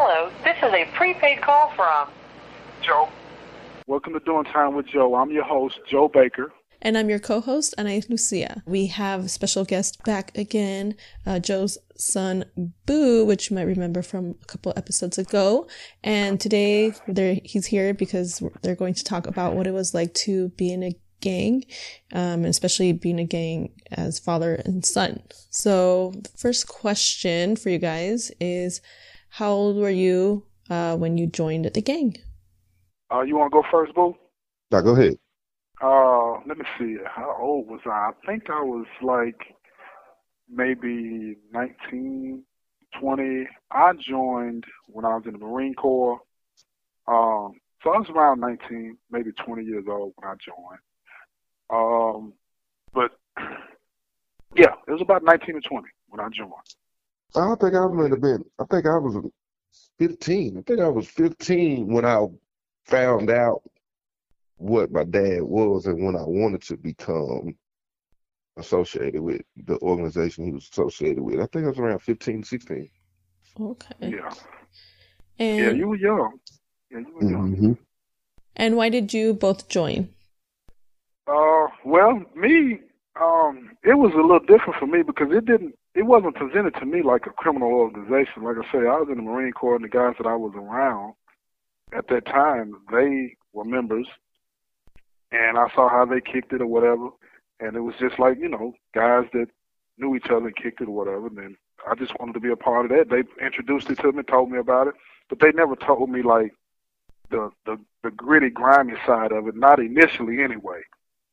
Hello, this is a prepaid call from Joe. Welcome to Doing Time with Joe. I'm your host, Joe Baker. And I'm your co host, Anais Lucia. We have a special guest back again, uh, Joe's son, Boo, which you might remember from a couple episodes ago. And today he's here because they're going to talk about what it was like to be in a gang, um, and especially being a gang as father and son. So, the first question for you guys is How old were you uh, when you joined the gang? Uh, you want to go first, Boo? Now, go ahead. Uh, let me see. How old was I? I think I was like maybe 19, 20. I joined when I was in the Marine Corps. Um, so I was around 19, maybe 20 years old when I joined. Um, but yeah, it was about 19 or 20 when I joined. I don't think I might have been. I think I was 15. I think I was 15 when I found out what my dad was and when I wanted to become associated with the organization he was associated with. I think I was around 15, 16. Okay. Yeah. And, Yeah, you were young. Yeah, you were young. hmm and why did you both join? Uh, well, me, um, it was a little different for me because it didn't, it wasn't presented to me like a criminal organization. Like I say, I was in the Marine Corps, and the guys that I was around at that time, they were members, and I saw how they kicked it or whatever, and it was just like you know, guys that knew each other and kicked it or whatever. And then I just wanted to be a part of that. They introduced it to me, and told me about it, but they never told me like the the, the gritty, grimy side of it. Not initially, anyway.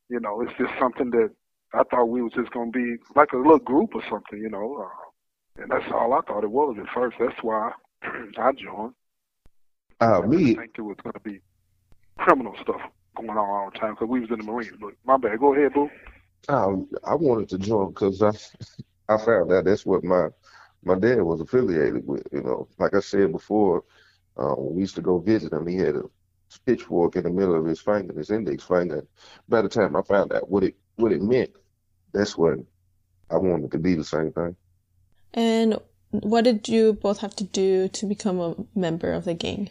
You know, it's just something that I thought we was just gonna be like a little group or something. You know, uh, and that's all I thought it was at first. That's why I joined. Uh, I me, didn't think it was gonna be criminal stuff going on all the time because we was in the Marines. But my bad. Go ahead, boo. um, I wanted to join because I, I found out that's what my my dad was affiliated with. You know, like I said before, uh, when we used to go visit him, he had a pitchfork in the middle of his finger, his index finger. By the time I found out what it what it meant, that's what I wanted to be the same thing. And what did you both have to do to become a member of the gang?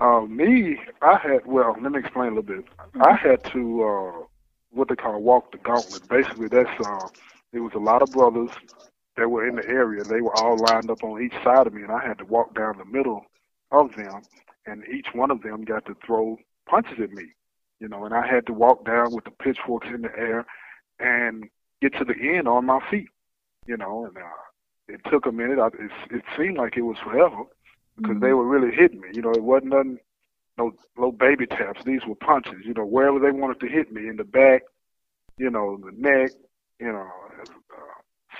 Uh, me, I had well. Let me explain a little bit. I had to uh, what they call walk the gauntlet. Basically, that's uh, it was a lot of brothers that were in the area. They were all lined up on each side of me, and I had to walk down the middle of them, and each one of them got to throw punches at me. You know, and I had to walk down with the pitchforks in the air and get to the end on my feet. You know, and uh, it took a minute. I, it, it seemed like it was forever because they were really hitting me. You know, it wasn't nothing, no low baby taps. These were punches. You know, wherever they wanted to hit me in the back, you know, the neck. You know, uh,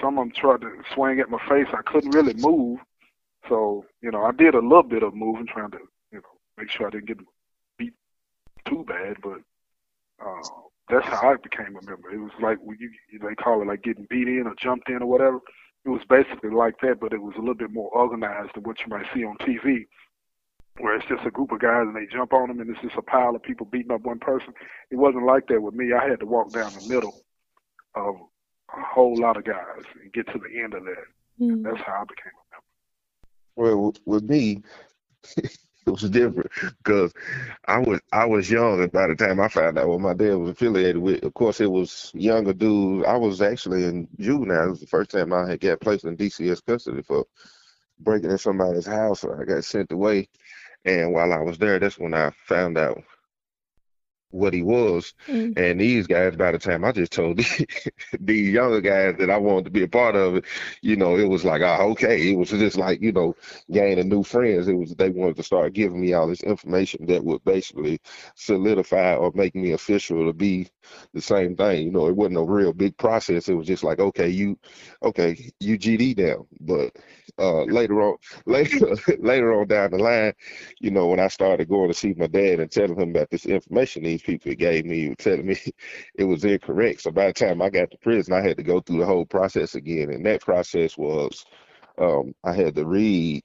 some of them tried to swing at my face. I couldn't really move, so you know, I did a little bit of moving, trying to you know make sure I didn't get too bad. But uh, that's how I became a member. It was like when you they call it like getting beat in or jumped in or whatever. It was basically like that, but it was a little bit more organized than what you might see on TV, where it's just a group of guys and they jump on them and it's just a pile of people beating up one person. It wasn't like that with me. I had to walk down the middle of a whole lot of guys and get to the end of that. Mm. That's how I became a member. Well, with me, it was different because I was I was young and by the time I found out what my dad was affiliated with. Of course, it was younger dudes. I was actually in juvenile. It was the first time I had got placed in DCS custody for breaking in somebody's house. I got sent away, and while I was there, that's when I found out what he was. Mm. And these guys, by the time I just told these, these younger guys that I wanted to be a part of it, you know, it was like, ah, okay. It was just like, you know, gaining new friends. It was they wanted to start giving me all this information that would basically solidify or make me official to be the same thing. You know, it wasn't a real big process. It was just like, okay, you, okay, you GD now. But uh, later on, later, later on down the line, you know, when I started going to see my dad and telling him about this information these people gave me, were telling me it was incorrect. So by the time I got to prison, I had to go through the whole process again. And that process was um, I had to read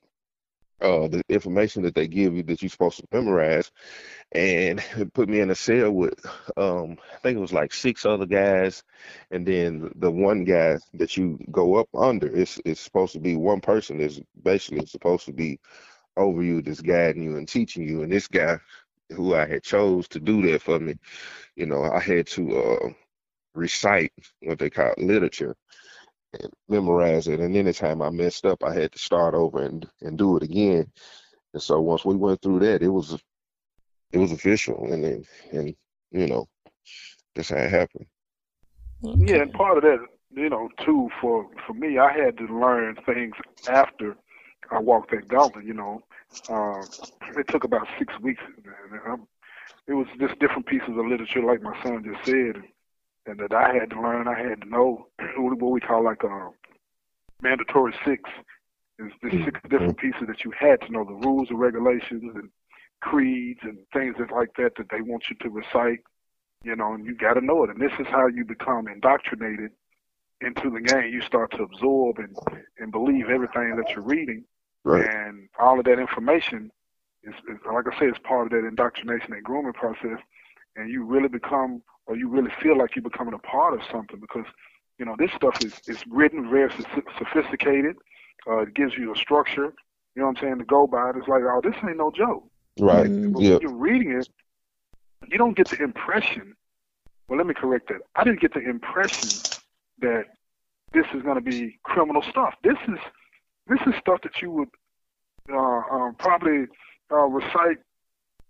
uh, the information that they give you that you're supposed to memorize, and put me in a cell with um, I think it was like six other guys, and then the one guy that you go up under. It's it's supposed to be one person is basically supposed to be over you that's guiding you and teaching you. And this guy who I had chose to do that for me, you know, I had to uh, recite what they call literature and memorize it. And anytime I messed up, I had to start over and, and do it again. And so once we went through that, it was it was official, and then and you know that's how it happened. Yeah, and part of that, you know, too, for for me, I had to learn things after I walked that gauntlet. You know, uh, it took about six weeks. And I'm, it was just different pieces of literature, like my son just said, and, and that I had to learn. I had to know what we call like a mandatory six. Is the six different pieces that you had to know the rules and regulations and creeds and things that- like that that they want you to recite. You know, and you got to know it. And this is how you become indoctrinated into the game. You start to absorb and and believe everything that you're reading Right. and all of that information is, is like I say, is part of that indoctrination and grooming process. And you really become, or you really feel like you're becoming a part of something because, you know, this stuff is, is written very soph- sophisticated. Uh, it gives you a structure, you know what I'm saying, to go by. It's like, oh, this ain't no joke. Right. Mm. But Yep. when you're reading it, you don't get the impression. Well, let me correct that. I didn't get the impression that this is going to be criminal stuff. This is this is stuff that you would uh, um, probably uh, recite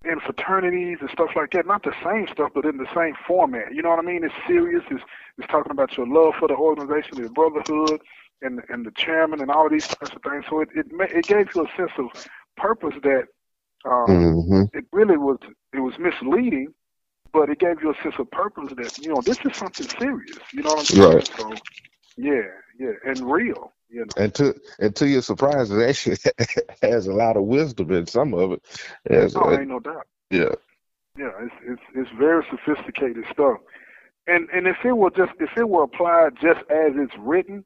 in fraternities and stuff like that. Not the same stuff, but in the same format. You know what I mean? It's serious. It's it's talking about your love for the organization, the brotherhood, and and the chairman, and all these types of things. So it it, it gave you a sense of purpose that. Um, hmm it really was it was misleading, but it gave you a sense of purpose that you know this is something serious. You know what I'm saying? Right. So yeah, yeah, and real. You know. And to and to your surprise, it actually has a lot of wisdom in some of it. Has, Oh, uh, ain't no doubt. yeah. Yeah, it's it's it's very sophisticated stuff. And and if it were just if it were applied just as it's written,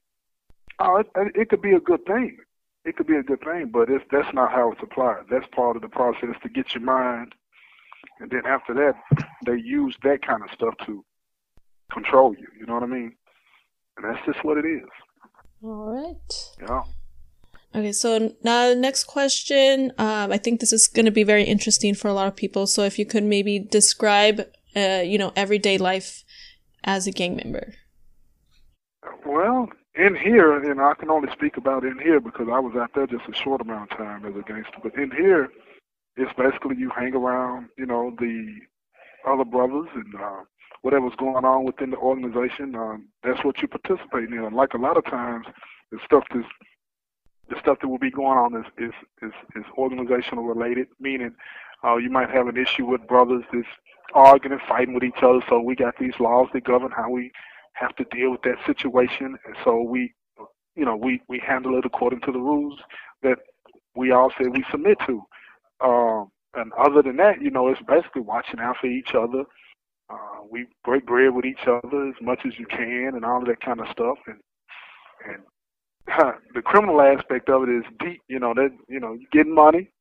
oh, it, it could be a good thing. It could be a good thing, but it's that's not how it's applied. That's part of the process to get your mind, and then after that, they use that kind of stuff to control you. You know what I mean? And that's just what it is. All right. Know? Okay, so now the next question. Um, I think this is going to be very interesting for a lot of people. So if you could maybe describe, uh, you know, everyday life as a gang member. Well, in here, and I can only speak about in here because I was out there just a short amount of time as a gangster. But in here, it's basically you hang around, you know, the other brothers and uh, whatever's going on within the organization. Um, that's what you participate in. And like a lot of times, the stuff that's the stuff that will be going on is is is, is organizational related, meaning uh, you might have an issue with brothers that's arguing and fighting with each other. So we got these laws that govern how we have to deal with that situation, and so we, you know, we we handle it according to the rules that we all say we submit to. Um, and other than that, you know, it's basically watching out for each other. Uh, we break bread with each other as much as you can, and all of that kind of stuff. And and the criminal aspect of it is deep. You know that you know you getting money,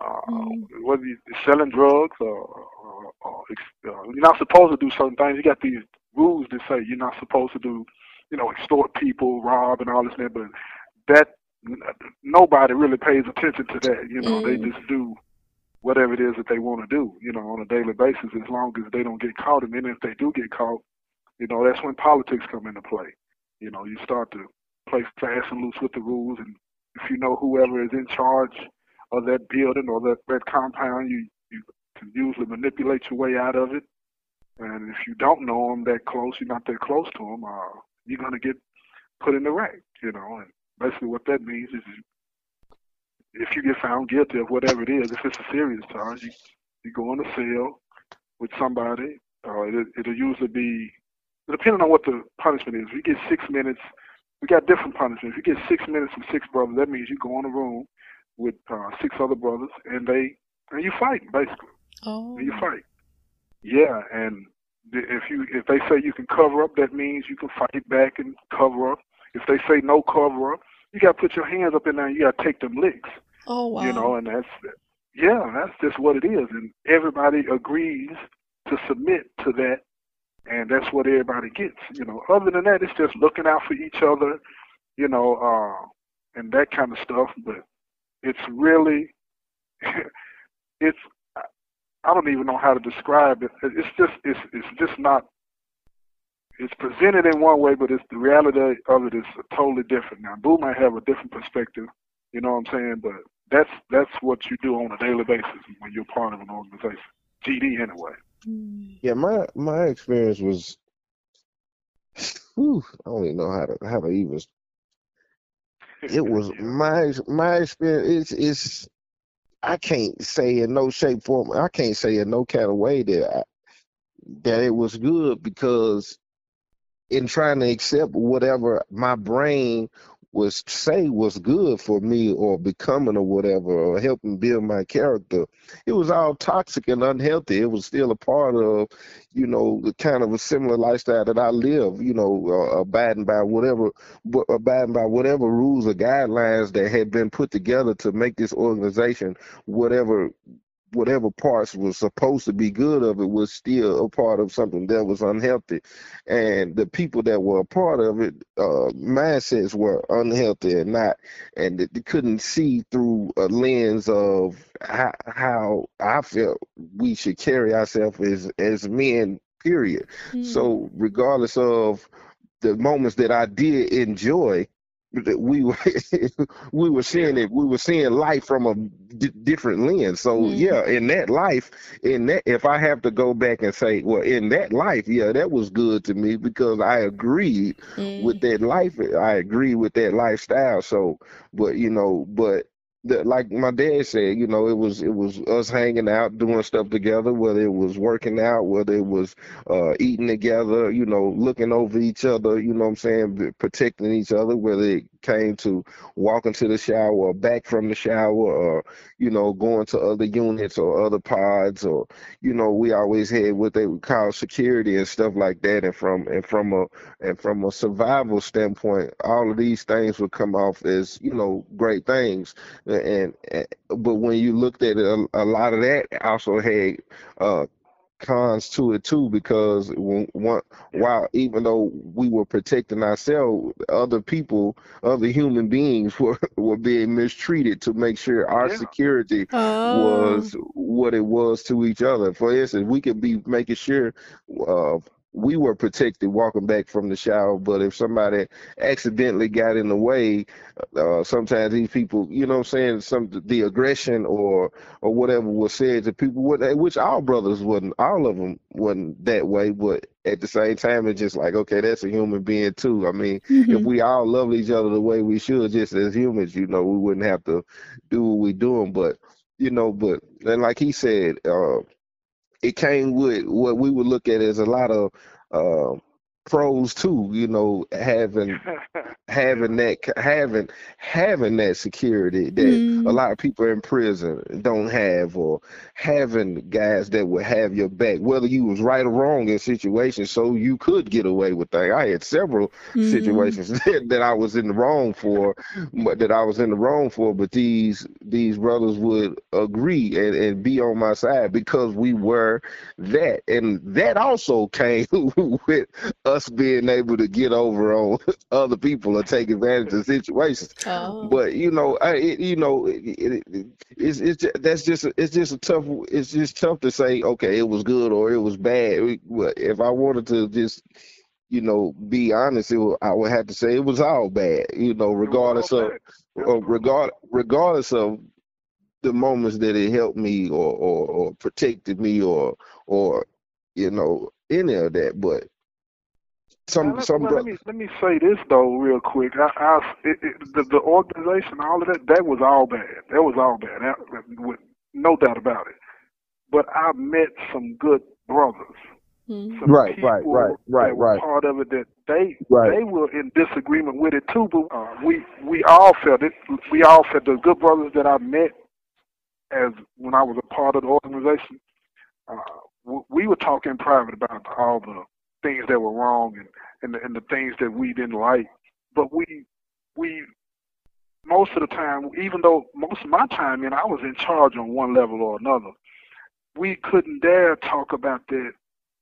uh, Mm. whether you're selling drugs or, or, or uh, you're not supposed to do certain things. You got these rules that say you're not supposed to do, you know, extort people, rob, and all this. and that, But that nobody really pays attention to that. You know, they Mm. just do whatever it is that they want to do. You know, on a daily basis, as long as they don't get caught. And then if they do get caught, you know, that's when politics come into play. You know, you start to play fast and loose with the rules, and if you know whoever is in charge of that building or that, that compound, you you can usually manipulate your way out of it. And if you don't know them that close, you're not that close to them, uh, you're gonna get put in the rack. You know, and basically what that means is if you get found guilty of whatever it is, if it's a serious charge, you you go in a cell with somebody. Uh, it, it'll usually be depending on what the punishment is. If you get six minutes, we got different punishments. If you get six minutes with six brothers, that means you go in a room with uh, six other brothers, and they and you fight basically. Oh. And you fight. Yeah, and if you if they say you can cover up, that means you can fight back and cover up. If they say no cover up, you got to put your hands up in there. and You got to take them licks. Oh wow. You know, and that's yeah, that's just what it is, and everybody agrees to submit to that, and that's what everybody gets. You know, other than that, it's just looking out for each other, you know, uh, and that kind of stuff. But it's really it's I don't even know how to describe it. It's just it's it's just not. It's presented in one way, but it's the reality of it is totally different. Now, Boo might have a different perspective, you know what I'm saying? But that's that's what you do on a daily basis when you're part of an organization. GD anyway. Mm. Yeah, my my experience was. Whew, I don't even know how to how to even. It was my my experience. It's it's. I can't say in no shape form. I can't say in no kind of way that I, that it was good because in trying to accept whatever my brain was say was good for me or becoming or whatever or helping build my character. It was all toxic and unhealthy. It was still a part of you know the kind of a similar lifestyle that i live you know uh, abiding by whatever abiding by whatever rules or guidelines that had been put together to make this organization whatever whatever parts was supposed to be good of it was still a part of something that was unhealthy and the people that were a part of it uh, mindsets were unhealthy and not and they couldn't see through a lens of how, how i felt we should carry ourselves as as men period mm. so regardless of the moments that i did enjoy we were we were seeing it we were seeing life from a d- different lens so mm-hmm. yeah in that life in that if i have to go back and say well in that life yeah that was good to me because i agreed mm-hmm. with that life i agree with that lifestyle so but you know but like my dad said, you know, it was it was us hanging out, doing stuff together, whether it was working out, whether it was uh, eating together, you know, looking over each other, you know what I'm saying, protecting each other, whether it came to walking to the shower or back from the shower or, you know, going to other units or other pods or, you know, we always had what they would call security and stuff like that. And from and from a and from a survival standpoint, all of these things would come off as, you know, great things. And, and but when you looked at it, a, a lot of that also had uh, cons to it too because one, while even though we were protecting ourselves, other people, other human beings were, were being mistreated to make sure our yeah. security oh. was what it was to each other. For instance, we could be making sure uh, we were protected walking back from the shower. But if somebody accidentally got in the way, uh, sometimes these people, you know, what I'm saying some the aggression or or whatever was said to people, which our brothers wasn't, all of them wasn't that way, but at the same time, it's just like, okay, that's a human being too. I mean, mm-hmm. if we all love each other the way we should, just as humans, you know, we wouldn't have to do what we're doing. But you know, but and like he said, uh, it came with what we would look at as a lot of uh, pros too. You know, having having that having having that security that mm. a lot of people in prison don't have, or having guys that would have your back, whether you was right or wrong in situations, so you could get away with things. I had several mm. situations that, that I was in the wrong for, but that I was in the wrong for, but these these brothers would agree and, and be on my side because we were that, and that also came with us being able to get over on other people or take advantage of situations. Oh. But you know, I, it, you know, it, it, it's it's just, that's just it's just a tough. It's just tough to say. Okay, it was good or it was bad. If I wanted to just you know, be honest, it, I would have to say it was all bad. You know, regardless of, or regard, regardless of the moments that it helped me or, or, or protected me or or you know any of that. But some now, some. Well, let me let me say this though, real quick. I, I it, it, the the organization, all of that, that was all bad. That was all bad. That, with no doubt about it. But I met some good brothers. Mm-hmm. Some right, right, right, right, right. Part of it that they right. they were in disagreement with it too. But uh, we we all felt it. We all felt the good brothers that I met as when I was a part of the organization. Uh, we were talking private about all the things that were wrong and and the, and the things that we didn't like. But we we most of the time, even though most of my time in, I was in charge on one level or another. We couldn't dare talk about that,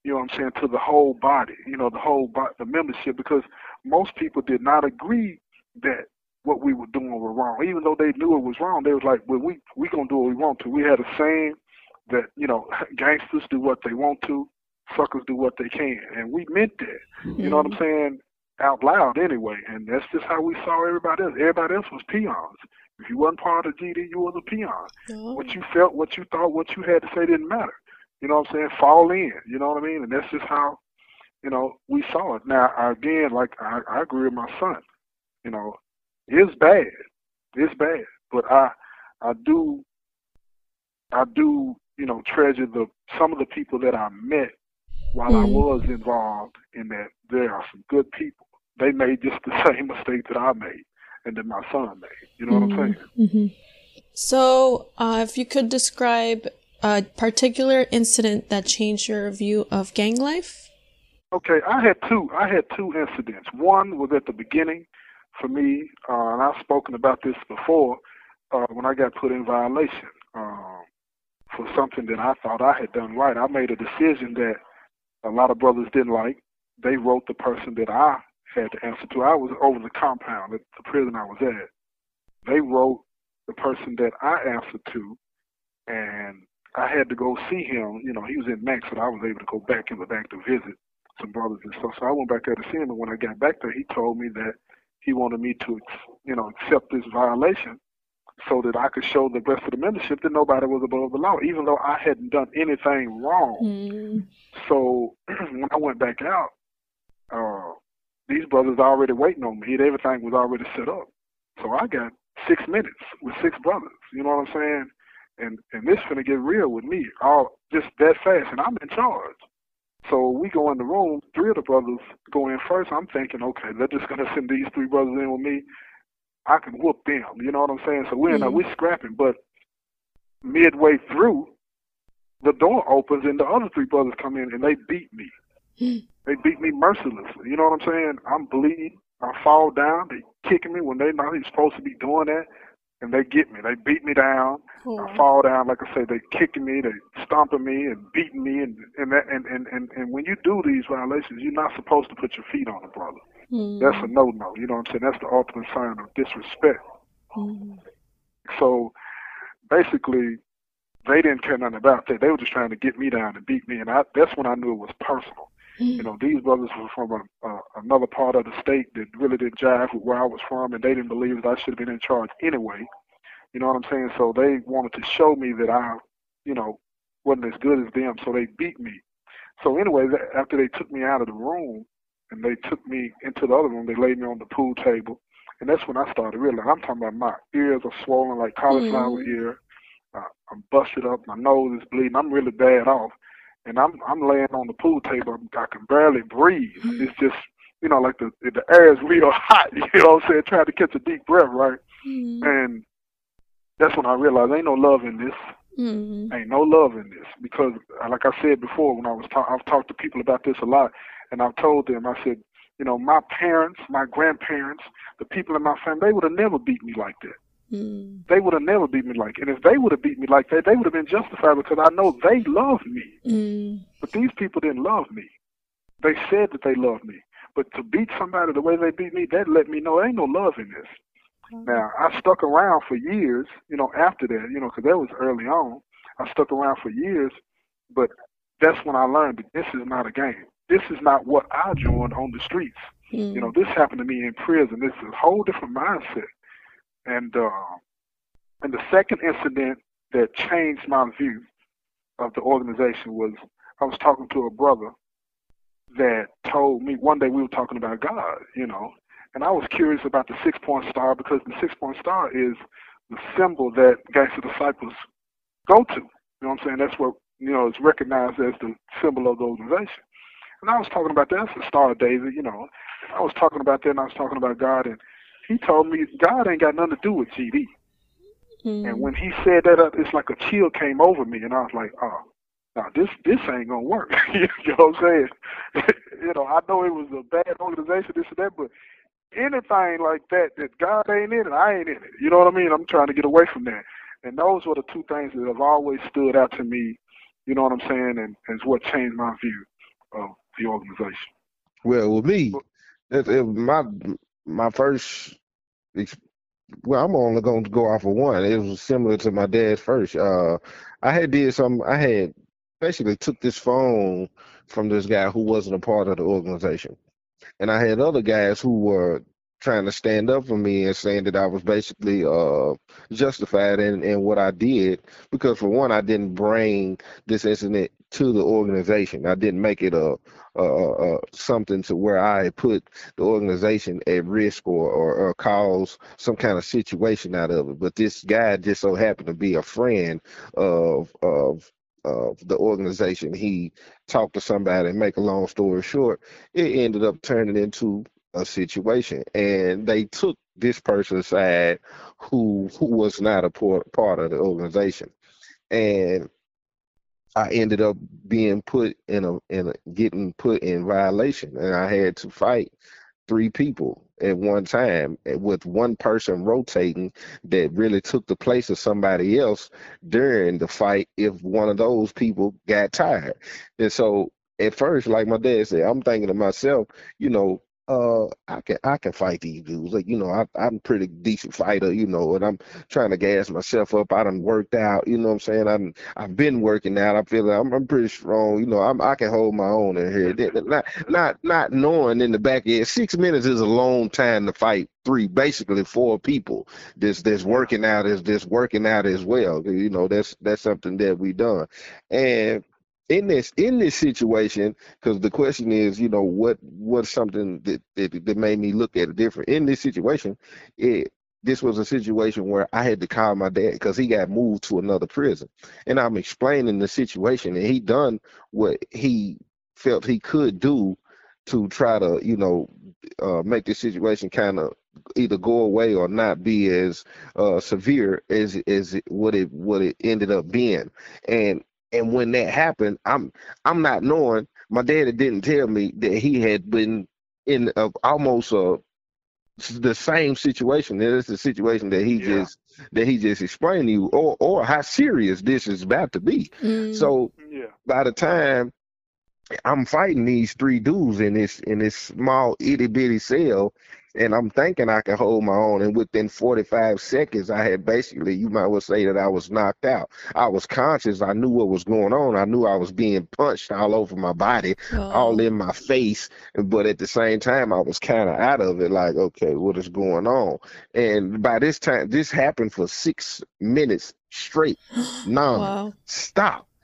you know what I'm saying, to the whole body, you know, the whole body, the membership, because most people did not agree that what we were doing was wrong. Even though they knew it was wrong, they was like, "Well, we we gonna do what we want to." We had a saying that you know, gangsters do what they want to, suckers do what they can, and we meant that. Mm-hmm. You know what I'm saying? Out loud anyway, and that's just how we saw everybody else. Everybody else was peons. If you wasn't part of GD, you was a peon. Oh. What you felt, what you thought, what you had to say didn't matter. You know what I'm saying? Fall in. You know what I mean? And that's just how, you know, we saw it. Now again, like I, I agree with my son. You know, it's bad. It's bad. But I I do I do, you know, treasure the some of the people that I met while I Mhm. was involved in that there are some good people. They made just the same mistake that I made and that my son made. You know what I'm saying? hmm So, uh, if you could describe a particular incident that changed your view of gang life. Okay, I had two. I had two incidents. One was at the beginning for me, uh, and I've spoken about this before uh, when I got put in violation um, for something that I thought I had done right. I made a decision that a lot of brothers didn't like. They wrote the person that I had to answer to. I was over the compound at the prison I was at. They wrote the person that I answered to, and I had to go see him. You know, he was in Max, so I was able to go back in the back to visit some brothers and stuff. So I went back there to see him, and when I got back there, he told me that he wanted me to, you know, accept this violation so that I could show the rest of the membership that nobody was above the law, even though I hadn't done anything wrong. Mm. So when I went back out, uh, these brothers already waiting on me. Everything was already set up. So I got six minutes with six brothers. You know what I'm saying? And and this finna get real with me, all just that fast, and I'm in charge. So we go in the room. Three of the brothers go in first. I'm thinking, okay, they're just gonna send these three brothers in with me. I can whoop them. You know what I'm saying? So we're in Mhm. we're scrapping, but midway through, the door opens and the other three brothers come in and they beat me. they beat me mercilessly. You know what I'm saying? I'm bleeding. I fall down. They kicking me when they not even supposed to be doing that, and they get me. They beat me down. Oh. I fall down. Like I say, they kicking me, they stomping me and beating me, and and that and and and, and when you do these violations, you're not supposed to put your feet on a brother. Mm. That's a no no. You know what I'm saying? That's the ultimate sign of disrespect. Mm. So basically, they didn't care nothing about that. They were just trying to get me down and beat me, and I, that's when I knew it was personal. You know, these brothers were from a, a, another part of the state that really didn't jive with where I was from, and they didn't believe that I should have been in charge anyway. You know what I'm saying? So they wanted to show me that I, you know, wasn't as good as them, so they beat me. So anyway, after they took me out of the room and they took me into the other room, they laid me on the pool table, and that's when I started realizing. I'm talking about my ears are swollen like cauliflower Mhm. ear. Uh, I'm busted up. My nose is bleeding. I'm really bad off and I'm I'm laying on the pool table. I can barely breathe. It's just you know like the the air is real hot. You know what I'm saying? Trying to catch a deep breath, right? Mm. And that's when I realized ain't no love in this. Mm. Ain't no love in this because, like I said before, when I was ta- I've talked to people about this a lot, and I've told them I said, you know, my parents, my grandparents, the people in my family, they would have never beat me like that. Mm. They would have never beat me like, and if they would have beat me like that, they would have been justified because I know they loved me. Mm. But these people didn't love me. They said that they loved me. But to beat somebody the way they beat me, that let me know there ain't no love in this. Now, I stuck around for years, you know, after that, you know, because that was early on. I stuck around for years, but that's when I learned that this is not a game. This is not what I joined on the streets. Mm. You know, this happened to me in prison. This is a whole different mindset. And uh, and the second incident that changed my view of the organization was I was talking to a brother that told me one day we were talking about God, you know, and I was curious about the six point star because the six point star is the symbol that gangster disciples go to. You know what I'm saying? That's what you know is recognized as the symbol of the organization. And I was talking about that. That's the Star of David, you know. I was talking about that and I was talking about God and he told me God ain't got nothing to do with GD. Mm. And when he said that, uh, it's like a chill came over me, and I was like, "Oh, now this this ain't gonna work." you know what I'm saying? you know, I know it was a bad organization, this and that, but anything like that that God ain't in it, I ain't in it. You know what I mean? I'm trying to get away from that. And those were the two things that have always stood out to me. You know what I'm saying? And, it's what changed my view of the organization. Well, with me, that's it, my my first well, I'm only going to go off of one. It was similar to my dad's first. Uh, I had did some. I had basically took this phone from this guy who wasn't a part of the organization, and I had other guys who were trying to stand up for me and saying that I was basically uh, justified in, in what I did because for one I didn't bring this incident to the organization. I didn't make it a, a, a something to where I put the organization at risk or, or, or cause some kind of situation out of it. But this guy just so happened to be a friend of of of the organization. He talked to somebody and make a long story short, it ended up turning into a situation, and they took this person's side who who was not a part, part of the organization, and I ended up being put in a in a, getting put in violation, and I had to fight three people at one time with one person rotating that really took the place of somebody else during the fight if one of those people got tired. And so at first, like my dad said, I'm thinking to myself, you know, uh I can I can fight these dudes. Like, you know, I I'm pretty decent fighter, you know, and I'm trying to gas myself up. I done worked out, you know what I'm saying? I'm I've been working out. I feel like I'm I'm pretty strong, you know, I'm I can hold my own in here. Not not not knowing in the back end, six minutes is a long time to fight three, basically four people. This this working out is this working out as well. You know, that's that's something that we done. And in this in this situation because the question is you know what what's something that, that that made me look at it different in this situation it this was a situation where I had to call my dad because he got moved to another prison. And I'm explaining the situation, and he done what he felt he could do to try to, you know, uh, make the situation kind of either go away or not be as uh, severe as as what it what it ended up being. And and when that happened, I'm I'm not knowing. My daddy didn't tell me that he had been in a, almost a the same situation. It's the situation that he yeah. just that he just explained to you, or or how serious this is about to be. Mm. So yeah. by the time I'm fighting these three dudes in this in this small itty bitty cell, and I'm thinking I can hold my own. And within 45 seconds, I had basically, you might well say that I was knocked out. I was conscious. I knew what was going on. I knew I was being punched all over my body, oh. all in my face. But at the same time, I was kind of out of it, like, okay, what is going on? And by this time, this happened for six minutes straight, non wow.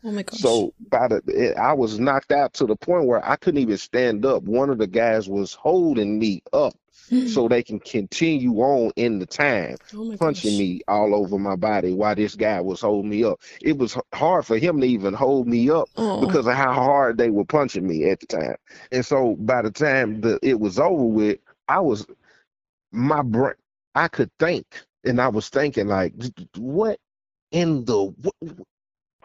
Oh my gosh. So by the, I was knocked out to the point where I couldn't even stand up. One of the guys was holding me up so mm. they can continue on in the time, oh punching gosh. me all over my body while this guy was holding me up. It was hard for him to even hold me up oh. because of how hard they were punching me at the time. And so by the time the, it was over with, I was my brain. I could think, and I was thinking like, what in the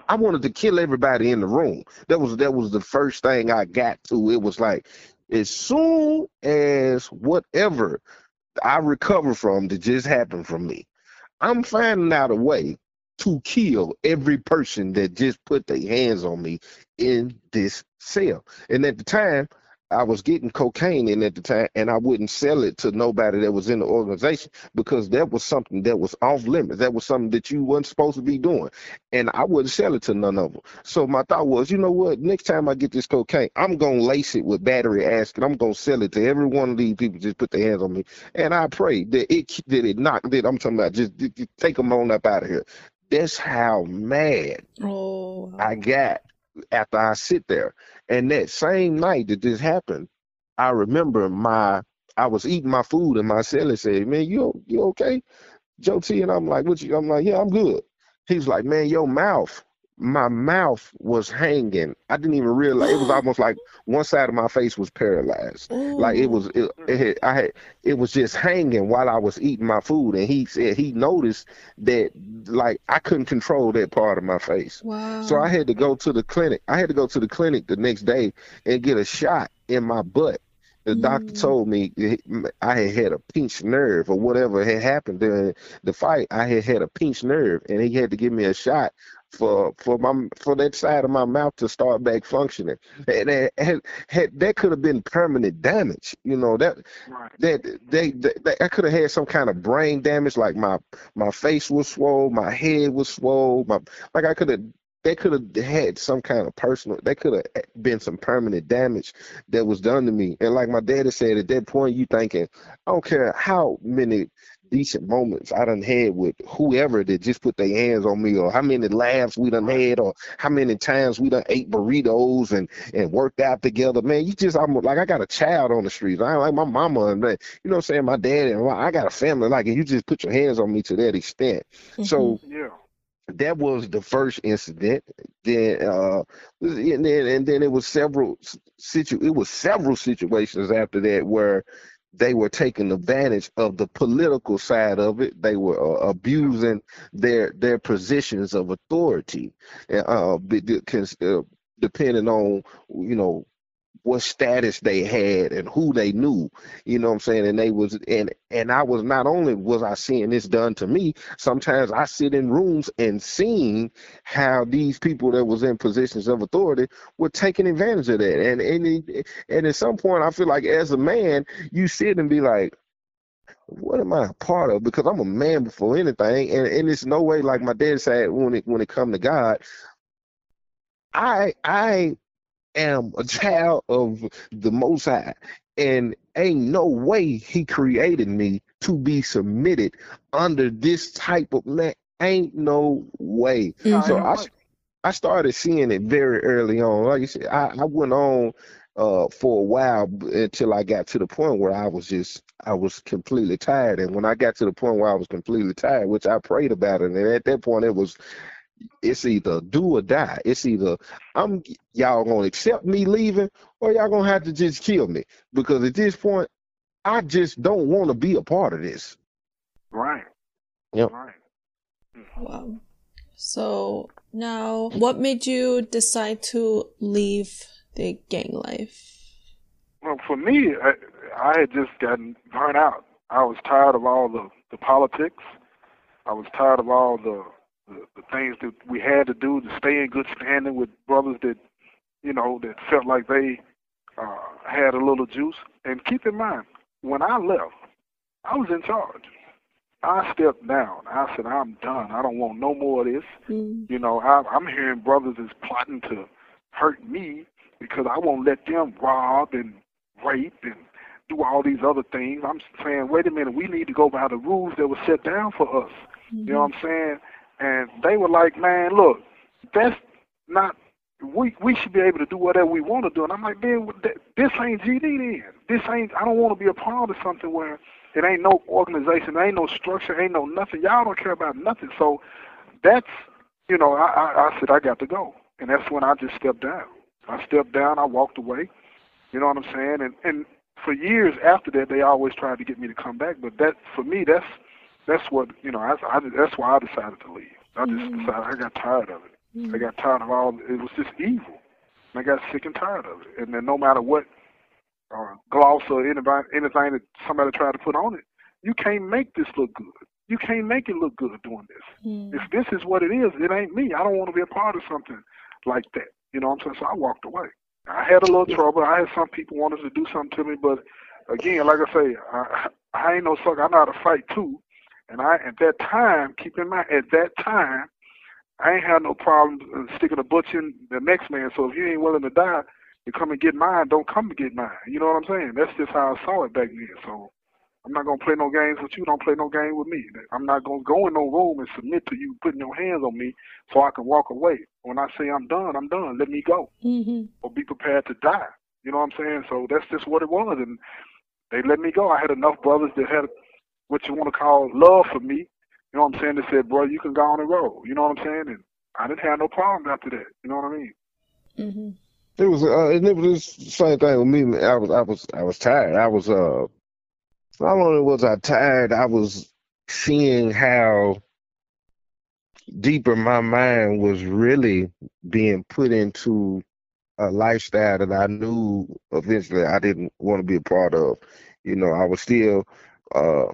I wanted to kill everybody in the room. That was that was the first thing I got to. It was like as soon as whatever I recover from that just happened from me, I'm finding out a way to kill every person that just put their hands on me in this cell. And at the time, I was getting cocaine in at the time, and I wouldn't sell it to nobody that was in the organization because that was something that was off limits. That was something that you weren't supposed to be doing, and I wouldn't sell it to none of them. So my thought was, you know what? Next time I get this cocaine, I'm gonna lace it with battery acid. I'm gonna sell it to every one of these people just put their hands on me, and I pray that it that it knock that I'm talking about just, just take them on up out of here. That's how mad oh. I got after I sit there. And that same night that this happened, I remember my I was eating my food and my celly said, "Man, you you okay?" Joe T and I'm like, "What you?" I'm like, "Yeah, I'm good." He's like, "Man, your mouth my mouth was hanging. I didn't even realize it was almost like one side of my face was paralyzed. Ooh. Like it was, it, it had, I had, it was just hanging while I was eating my food. And he said he noticed that like I couldn't control that part of my face. Wow. So I had to go to the clinic. I had to go to the clinic the next day and get a shot in my butt The doctor Mm. told me I had had a pinched nerve or whatever had happened during the fight. I had had a pinched nerve, and he had to give me a shot for for my for that side of my mouth to start back functioning. And that had, had that could have been permanent damage. You know that Right. that they, they, they I could have had some kind of brain damage, like my my face was swollen, my head was swollen. my like I could have they could have had some kind of personal they could have been some permanent damage that was done to me. And like my daddy said, at that point you thinking, I don't care how many decent moments I done had with whoever that just put their hands on me or how many laughs we done had or how many times we done ate burritos and and worked out together. Man, you just I'm like I got a child on the streets. I like my mama and man, you know what I'm saying, my dad and I got a family like and you just put your hands on me to that extent. So Yeah. that was the first incident. Then uh and then and then it was several situ it was several situations after that where they were taking advantage of the political side of it. They were uh, abusing their their positions of authority, uh, uh, depending on you know what status they had and who they knew. You know what I'm saying? And they was and and I was not only was I seeing this done to me, sometimes I sit in rooms and seeing how these people that was in positions of authority were taking advantage of that. And and and at some point I feel like as a man, you sit and be like, what am I a part of? Because I'm a man before anything, and, and it's no way like my dad said when it when it come to God, I I am a child of the Most High, and ain't no way He created me to be submitted under this type of man. Ain't no way. Mhm. So I. I started seeing it very early on. Like you said, I, I went on uh, for a while until I got to the point where I was just I was completely tired. And when I got to the point where I was completely tired, which I prayed about it, and at that point it was it's either do or die. It's either I'm y'all gonna accept me leaving or y'all gonna have to just kill me. Because at this point, I just don't want to be a part of this. Right. Yep. Right. Oh, wow. So now, what made you decide to leave the gang life? Well, for me, I, I had just gotten burnt out. I was tired of all the, the politics. I was tired of all the, the the things that we had to do to stay in good standing with brothers that, you know, that felt like they uh, had a little juice. And keep in mind, when I left, I was in charge. I stepped down. I said, I'm done. I don't want no more of this. Mm. You know, I, I'm hearing brothers is plotting to hurt me because I won't let them rob and rape and do all these other things. I'm saying, wait a minute, we need to go by the rules that were set down for us. You know what I'm saying? And they were like, man, look, that's not. We we should be able to do whatever we want to do. And I'm like, man, this ain't GD then. This ain't. I don't want to be a part of something where it ain't no organization, ain't no structure, ain't no nothing. Y'all don't care about nothing. So that's, you know, I, I, I said I got to go, and that's when I just stepped down. I stepped down. I walked away. You know what I'm saying? And and for years after that, they always tried to get me to come back. But that for me, that's that's what you know. I, I, that's why I decided to leave. I just Mhm. decided I got tired of it. I got tired of all. It was just evil. And I got sick and tired of it. And then no matter what uh, gloss or anybody, anything that somebody tried to put on it, you can't make this look good. You can't make it look good doing this. Mm. If this is what it is, it ain't me. I don't want to be a part of something like that. You know what I'm saying? So I walked away. I had a little trouble. I had some people wanted to do something to me, but again, like I say, I, I ain't no sucker. I know how to fight too. And I, at that time, keep in mind, at that time, I ain't had no problem sticking a butch in the next man. So if you ain't willing to die, you come and get mine. Don't come to get mine. You know what I'm saying? That's just how I saw it back then. So I'm not gonna play no games with you. Don't play no game with me. I'm not gonna go in no room and submit to you putting your hands on me so I can walk away. When I say I'm done, I'm done. Let me go Mhm. or be prepared to die. You know what I'm saying? So that's just what it was, and they let me go. I had enough brothers that had what you want to call love for me. You know what I'm saying? They said, "Bro, you can go on the road. You know what I'm saying? And I didn't have no problems after that. You know what I mean? Mhm. It was, uh, and it was the same thing with me. I was, I was, I was tired. I was, uh, not only was I tired, I was seeing how deeper my mind was really being put into a lifestyle that I knew eventually I didn't want to be a part of. You know, I was still uh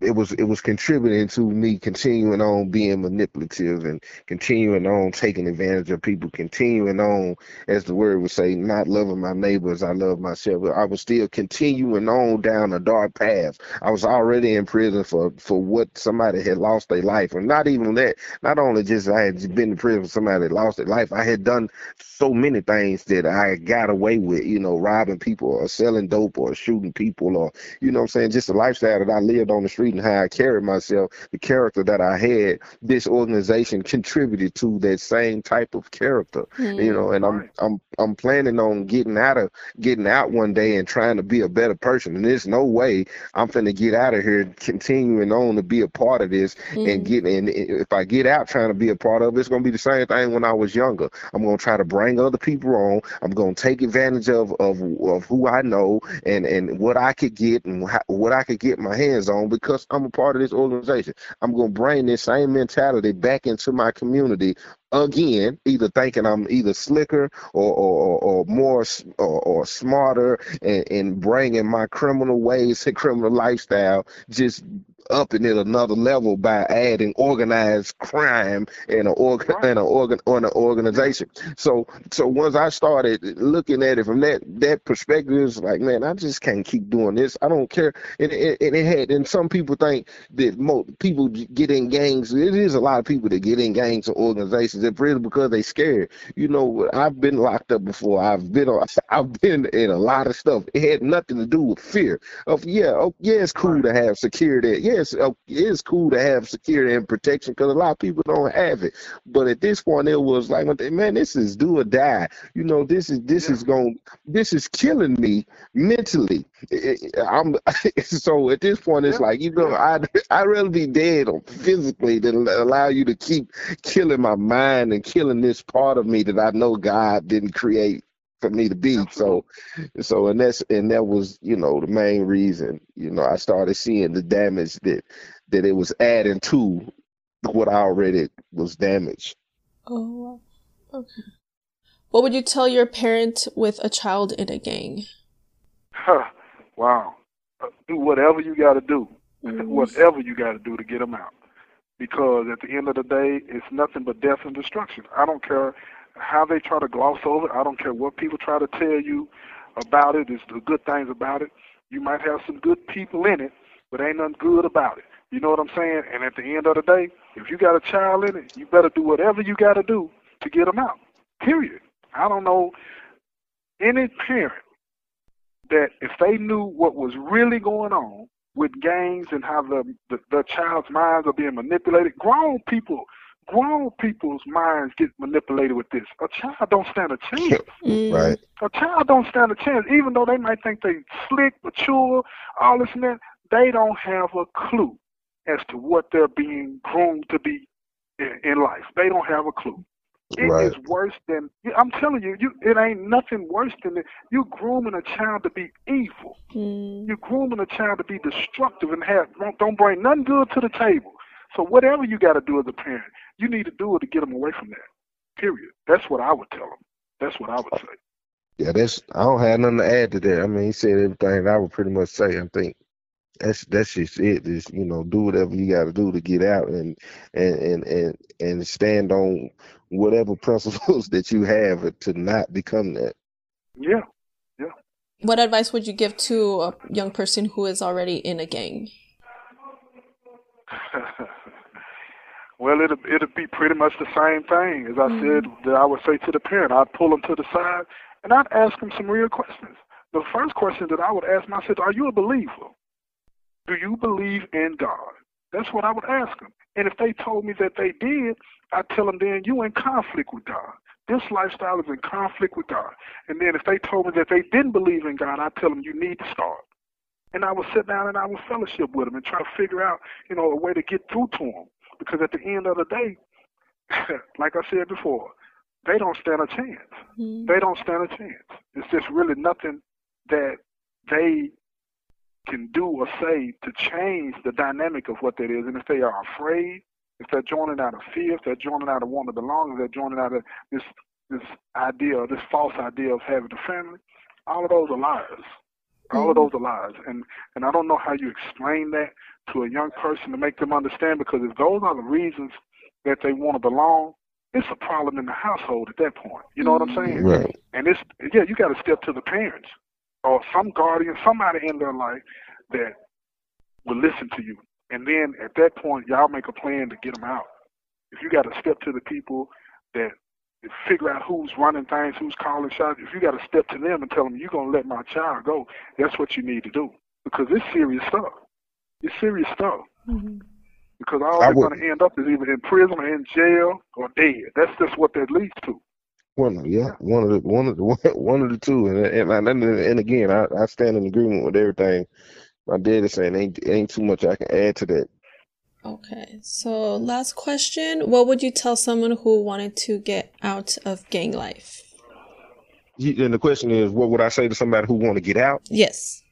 it was it was contributing to me continuing on being manipulative and continuing on taking advantage of people, continuing on, as the word would say, not loving my neighbors, I love myself. I was still continuing on down a dark path. I was already in prison for for what somebody had lost their life, and not even that. Not only just I had been in prison for somebody that lost their life, I had done so many things that I got away with. You know, robbing people or selling dope or shooting people or you know, what I'm saying just the lifestyle that I lived on the street and how I carried myself, the character that I had, this organization contributed to that same type of character. Mm-hmm. You know, and I'm I'm I'm planning on getting out of getting out one day and trying to be a better person. And there's no way I'm finna get out of here continuing on to be a part of this mm-hmm. and get and if I get out trying to be a part of it, it's gonna be the same thing when I was younger. I'm gonna try to bring other people on. I'm gonna take advantage of of, of who I know and and what I could get and what I could get my hands on because I'm a part of this organization. I'm going to bring this same mentality back into my community again, either thinking I'm either slicker or or, or more or, or smarter and, and bringing my criminal ways and criminal lifestyle just upping it another level by adding organized crime in an organ in an organ on an organization. So so once I started looking at it from that that perspective, it's like man, I just can't keep doing this. I don't care. And it, it, it had and some people think that most people get in gangs. It is a lot of people that get in gangs or organizations in prison because they scared. You know, I've been locked up before. I've been I've been in a lot of stuff. It had nothing to do with fear. Of yeah, oh, yeah, it's cool to have security. Yeah, it's, uh, it's cool to have security and protection because a lot of people don't have it. But at this point, it was like, man, this is do or die. You know, this is this yeah. is going, this is killing me mentally. I'm so at this point, it's yeah. like you know, I I'd rather be dead physically than allow you to keep killing my mind and killing this part of me that I know God didn't create for me to be. So, so and that's and that was you know the main reason. You know, I started seeing the damage that that it was adding to what I already was damaged. Oh, okay. What would you tell your parent with a child in a gang? Huh. Wow. Uh, do whatever you got to do. Mm. Whatever you got to do to get them out. Because at the end of the day, it's nothing but death and destruction. I don't care how they try to gloss over it. I don't care what people try to tell you about it. It's the good things about it. You might have some good people in it, but ain't nothing good about it. You know what I'm saying? And at the end of the day, if you got a child in it, you better do whatever you got to do to get them out. Period. I don't know any parent that if they knew what was really going on with gangs and how the, the the child's minds are being manipulated, grown people grown people's minds get manipulated with this. A child don't stand a chance. Mm. Right. A child don't stand a chance, even though they might think they slick, mature, all this and that. They don't have a clue as to what they're being groomed to be in, in life. They don't have a clue. It right. is worse than I'm telling you. You it ain't nothing worse than it. You grooming a child to be evil. Mm. You're grooming a child to be destructive and have don't, don't bring nothing good to the table. So whatever you got to do as a parent, you need to do it to get them away from that. Period. That's what I would tell them. That's what I would say. Yeah, that's. I don't have nothing to add to that. I mean, he said everything I would pretty much say. I think that's that's just it. Is you know, do whatever you got to do to get out and and and and and stand on whatever principles that you have to not become that. Yeah, yeah. What advice would you give to a young person who is already in a gang? Well, it'll it'll be pretty much the same thing as I mm-hmm. said that I would say to the parent. I'd pull them to the side and I'd ask them some real questions. The first question that I would ask myself: Are you a believer? Do you believe in God? That's what I would ask them. And if they told me that they did, I'd tell them then you in conflict with God. This lifestyle is in conflict with God. And then if they told me that they didn't believe in God, I'd tell them you need to start. And I would sit down and I would fellowship with them and try to figure out, you know, a way to get through to them. Because at the end of the day, like I said before, they don't stand a chance. Mm-hmm. They don't stand a chance. It's just really nothing that they can do or say to change the dynamic of what that is. And if they are afraid, if they're joining out of fear, if they're joining out of wanting to belong, if they're joining out of this this idea, this false idea of having a family, all of those are lies. All of those are lies, and and I don't know how you explain that to a young person to make them understand because if those are the reasons that they want to belong, it's a problem in the household at that point. You know what I'm mm-hmm. saying? Right. And it's yeah, you got to step to the parents or some guardian, somebody in their life that will listen to you. And then at that point, y'all make a plan to get them out. If you got to step to the people that figure out who's running things, who's calling shots, if you got to step to them and tell them you're gonna let my child go, that's what you need to do because it's serious stuff. It's serious stuff. Mhm. Because all they're going to end up is either in prison or in jail or dead. That's just what that leads to. One, of- yeah, one of the one of the one of the two, and and and, and again, I, I stand in agreement with everything my dad is saying. Ain't ain't too much I can add to that. Okay, so last question. What would you tell someone who wanted to get out of gang life? And the question is, what would I say to somebody who want to get out? Yes.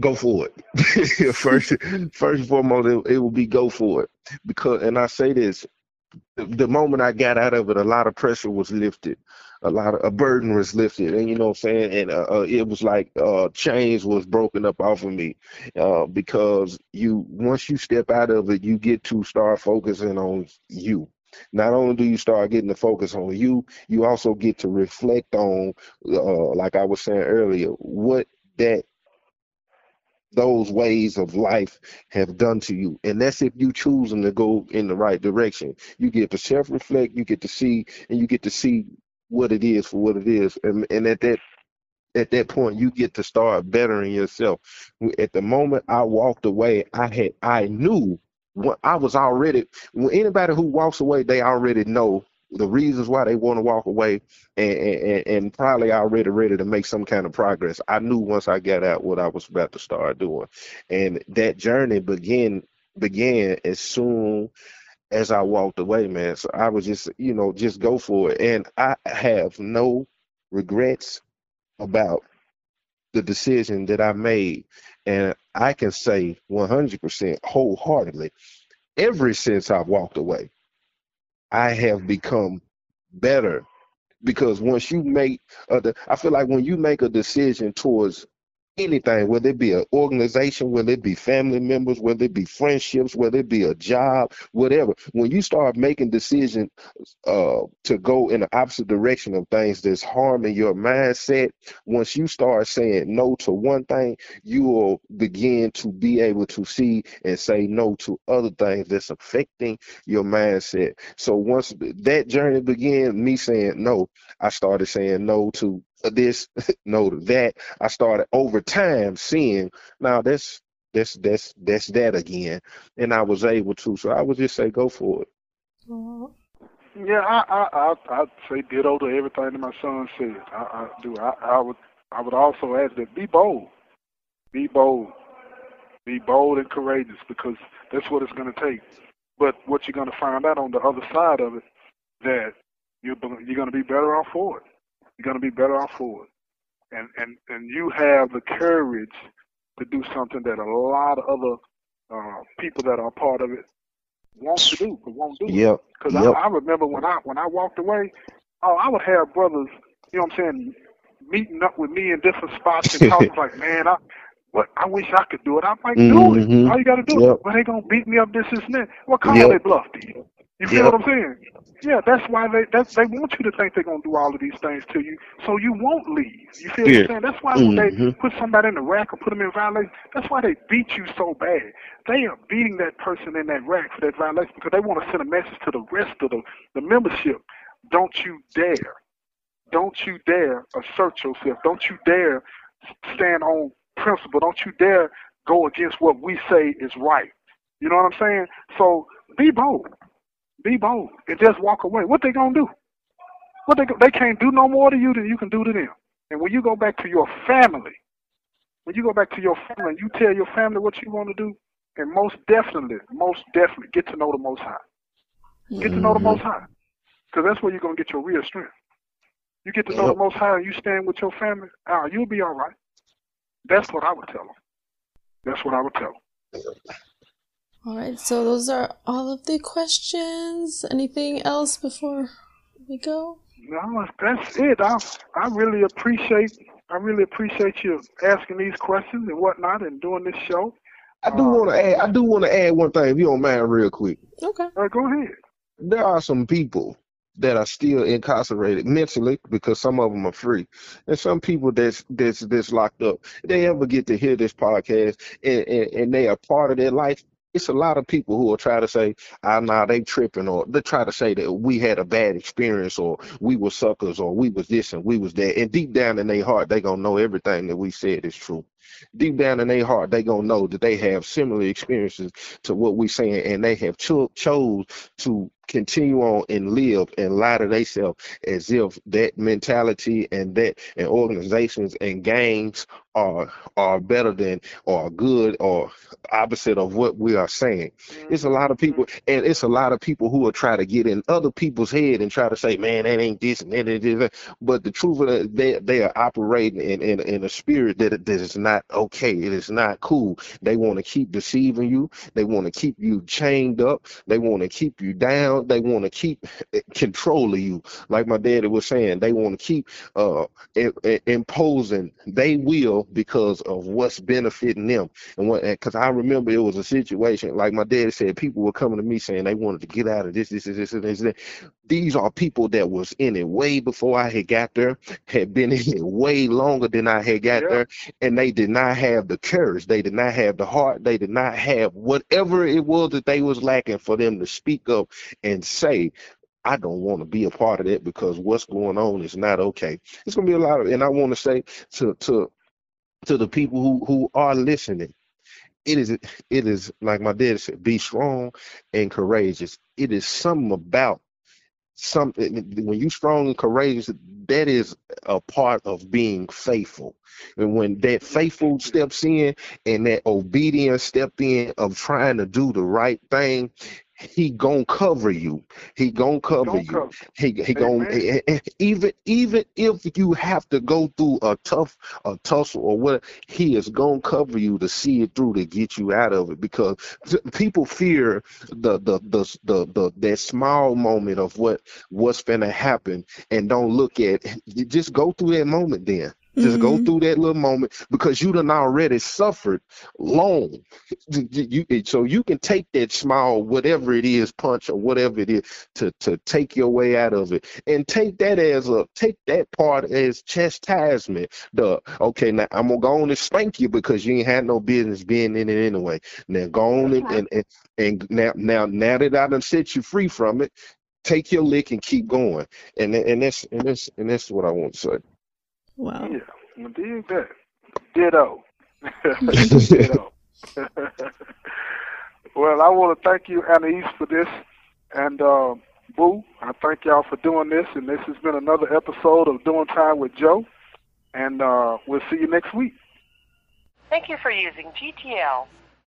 Go for it. first, first and foremost, it, it will be go for it. Because, and I say this, the, the moment I got out of it, a lot of pressure was lifted, a lot of a burden was lifted, and you know what I'm saying, and uh, uh, it was like uh, chains was broken up off of me, uh, because you once you step out of it, you get to start focusing on you. Not only do you start getting to focus on you, you also get to reflect on, uh, like I was saying earlier, what that those ways of life have done to you. And that's if you choosing to go in the right direction. You get to self reflect, you get to see, and you get to see what it is for what it is. And and at that at that point you get to start bettering yourself. At the moment I walked away, I had I knew what I was already when anybody who walks away, they already know the reasons why they want to walk away and, and, and probably already ready to make some kind of progress. I knew once I got out what I was about to start doing. And that journey began began as soon as I walked away, man. So I was just, you know, just go for it. And I have no regrets about the decision that I made. And I can say 100% wholeheartedly, ever since I've walked away, I have become better because once you make I feel like when you make a decision towards anything, whether it be an organization, whether it be family members, whether it be friendships, whether it be a job, whatever, when you start making decisions uh, to go in the opposite direction of things that's harming your mindset, once you start saying no to one thing, you will begin to be able to see and say no to other things that's affecting your mindset. So once that journey began, me saying no, I started saying no to this, no that. I started over time seeing now that's that's that's that's that again, and I was able to. So I would just say go for it. Yeah, I I I I'd say ditto to everything that my son said. I, I do. I, I would I would also add that be bold, be bold, be bold and courageous because that's what it's going to take. But what you're going to find out on the other side of it, that you're you're going to be better off for it. You're going to be better off for it, and and and you have the courage to do something that a lot of other uh, people that are part of it want to do but won't do. Yep. Because Yep. I, I remember when I when I walked away, oh, I would have brothers, you know what I'm saying, meeting up with me in different spots and talking like, man, I what I wish I could do it. I'm like, do Mhm. it. All you got to do Yep. it. Well, they gonna beat me up this, this, and that. What call Yep. they bluff to you? You feel Yep. what I'm saying? Yeah, that's why they that's they want you to think they're gonna do all of these things to you, so you won't leave. You feel what I'm saying? That's why when they Mhm. put somebody in the rack or put them in violation, that's why they beat you so bad. They are beating that person in that rack for that violation because they want to send a message to the rest of the, the membership. Don't you dare. Don't you dare assert yourself. Don't you dare stand on principle. Don't you dare go against what we say is right. You know what I'm saying? So be bold. Be bold and just walk away. What they gonna do? What they they can't do no more to you than you can do to them. And when you go back to your family, when you go back to your family, you tell your family what you want to do, and most definitely, most definitely get to know the Most High. Get to know the Most High, because that's where you're gonna get your real strength. You get to know Yep. the Most High, and you stand with your family. Ah, you'll be all right. That's what I would tell them. That's what I would tell them. All right, so those are all of the questions. Anything else before we go? no, that's it. I I really appreciate I really appreciate you asking these questions and whatnot and doing this show. I do uh, want to add. I do want to add one thing, if you don't mind, real quick. Okay. All right, go ahead. There are some people that are still incarcerated mentally because some of them are free, and some people that's that's that's locked up. They ever get to hear this podcast and, and, and they are part of their life. It's a lot of people who will try to say, "Ah, nah, they tripping," or they try to say that we had a bad experience, or we were suckers, or we was this and we was that. And deep down in their heart, they gonna know everything that we said is true. Deep down in their heart, they gonna know that they have similar experiences to what we're saying, and they have cho- chose to continue on and live and lie to themselves as if that mentality and that and organizations and gangs are are better than or good or opposite of what we are saying. It's a lot of people mm-hmm. and it's a lot of people who will try to get in other people's head and try to say, man, that ain't this and that is that. But the truth of it, they they are operating in, in, in a spirit that, that is not okay. It is not cool. They want to keep deceiving you. They want to keep you chained up. They want to keep you down. They want to keep control of you. Like my daddy was saying, they want to keep uh imposing they will because of what's benefiting them. And what because I remember it was a situation like my daddy said, people were coming to me saying they wanted to get out of this, this, this, this, and this. that. These are people that was in it way before I had got there, had been in it way longer than I had got Yeah. there, and they did not have the courage, they did not have the heart, they did not have whatever it was that they was lacking for them to speak up and say, I don't want to be a part of that because what's going on is not okay. It's gonna be a lot of, and I want to say to to to the people who who are listening, it is it is like my dad said, be strong and courageous. It is something about something when you strong and courageous, that is a part of being faithful. And when that faithful steps in and that obedience step in of trying to do the right thing, he gonna cover you. He gonna cover you. cover. He he gonna Amen. eh, eh, even even if you have to go through a tough a tussle or what, he is gonna cover you to see it through to get you out of it because people fear the the the the, the that small moment of what what's gonna happen and don't look at you just go through that moment then. Just go Mhm. through that little moment because you done already suffered long. You, so you can take that small, whatever it is, punch or whatever it is, to to take your way out of it, and take that as a take that part as chastisement. The okay, now I'm gonna go on and spank you because you ain't had no business being in it anyway. Now go on and and, and, and now now now that I done set you free from it, take your lick and keep going. And and that's and that's and that's what I want to say. Wow. Yeah, I dig that. Ditto. Ditto. well, I want to thank you, Anais, for this. And uh, Boo, I thank y'all for doing this. And this has been another episode of Doing Time with Joe. And uh, we'll see you next week. Thank you for using GTL.